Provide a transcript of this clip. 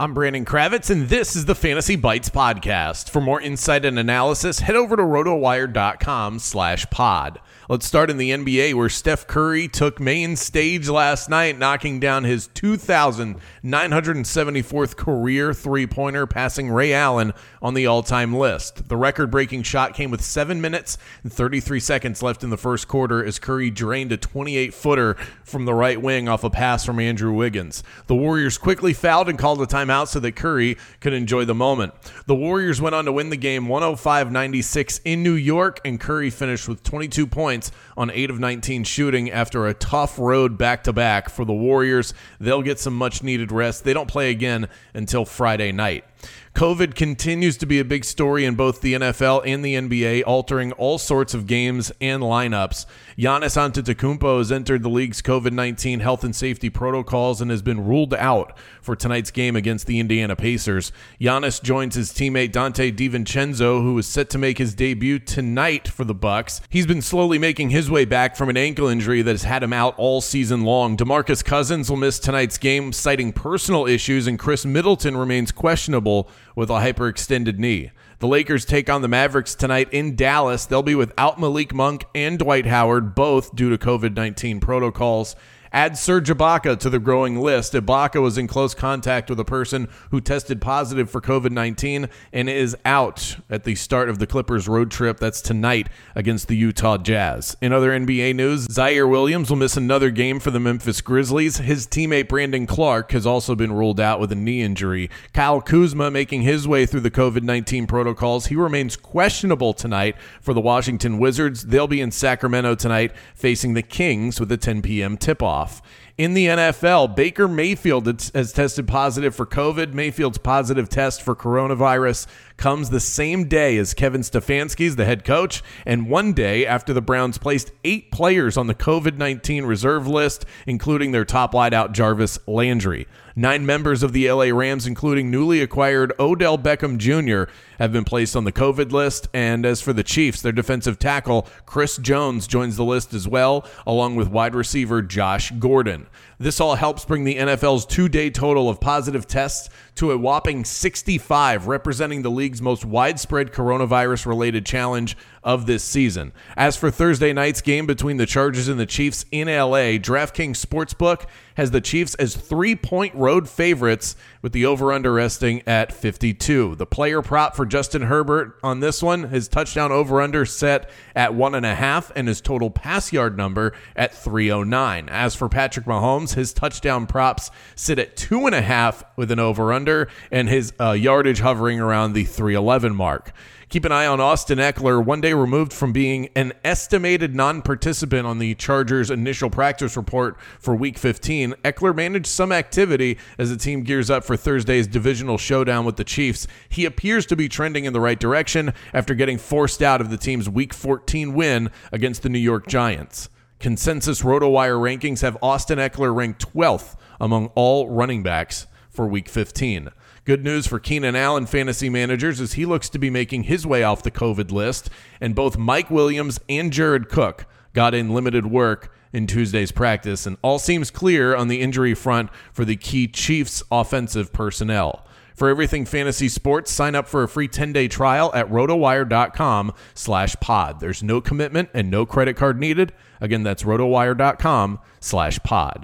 I'm Brandon Kravitz, and this is the Fantasy Bites podcast. For more insight and analysis, head over to rotowire.com slash pod. Let's start in the NBA, where Steph Curry took main stage last night, knocking down his 2,974th career three pointer, passing Ray Allen on the all time list. The record breaking shot came with 7 minutes and 33 seconds left in the first quarter as Curry drained a 28 footer from the right wing off a pass from Andrew Wiggins. The Warriors quickly fouled and called a timeout so that Curry could enjoy the moment. The Warriors went on to win the game 105 96 in New York, and Curry finished with 22 points on 8 of 19 shooting after a tough road back to back for the Warriors. They'll get some much needed rest. They don't play again until Friday night. COVID continues to be a big story in both the NFL and the NBA, altering all sorts of games and lineups. Giannis Antetokounmpo has entered the league's COVID-19 health and safety protocols and has been ruled out for tonight's game against the Indiana Pacers. Giannis joins his teammate Donte DiVincenzo, who is set to make his debut tonight for the Bucks. He's been slowly making his way back from an ankle injury that has had him out all season long. DeMarcus Cousins will miss tonight's game, citing personal issues, and Khris Middleton remains questionable with a hyperextended knee. The Lakers take on the Mavericks tonight in Dallas. They'll be without Malik Monk and Dwight Howard, both due to COVID 19 protocols. Add Serge Ibaka to the growing list. Ibaka was in close contact with a person who tested positive for COVID 19 and is out at the start of the Clippers road trip. That's tonight against the Utah Jazz. In other NBA news, Ziaire Williams will miss another game for the Memphis Grizzlies. His teammate Brandon Clarke has also been ruled out with a knee injury. Kyle Kuzma making his way through the COVID 19 protocols. He remains questionable tonight for the Washington Wizards. They'll be in Sacramento tonight facing the Kings with a 10 p.m. tip off off. In the NFL, Baker Mayfield has tested positive for COVID. Mayfield's positive test for coronavirus comes the same day as Kevin Stefanski's, the head coach, and one day after the Browns placed eight players on the COVID 19 reserve list, including their top wideout Jarvis Landry. Nine members of the LA Rams, including newly acquired Odell Beckham Jr., have been placed on the COVID list. And as for the Chiefs, their defensive tackle, Chris Jones, joins the list as well, along with wide receiver Josh Gordon. This all helps bring the NFL's two day total of positive tests to a whopping 65, representing the league's most widespread coronavirus related challenge of this season. As for Thursday night's game between the Chargers and the Chiefs in LA, DraftKings Sportsbook has the Chiefs as three point road favorites with the over under resting at 52. The player prop for Justin Herbert on this one, his touchdown over under set at one and a half, and his total pass yard number at 309. As for Patrick Mahomes, his touchdown props sit at two and a half with an over under, and his uh, yardage hovering around the 311 mark. Keep an eye on Austin Ekeler, one day removed from being an estimated non participant on the Chargers' initial practice report for Week 15. Ekeler managed some activity as the team gears up for Thursday's divisional showdown with the Chiefs. He appears to be trending in the right direction after getting forced out of the team's Week 14 win against the New York Giants. Consensus RotoWire rankings have Austin Ekeler ranked 12th among all running backs for Week 15. Good news for Keenan Allen fantasy managers as he looks to be making his way off the COVID list, and both Mike Williams and Jared Cook got in limited work in Tuesday's practice, and all seems clear on the injury front for the key Chiefs offensive personnel. For everything fantasy sports, sign up for a free 10-day trial at rotowire.com slash pod. There's no commitment and no credit card needed. Again, that's rotowire.com slash pod.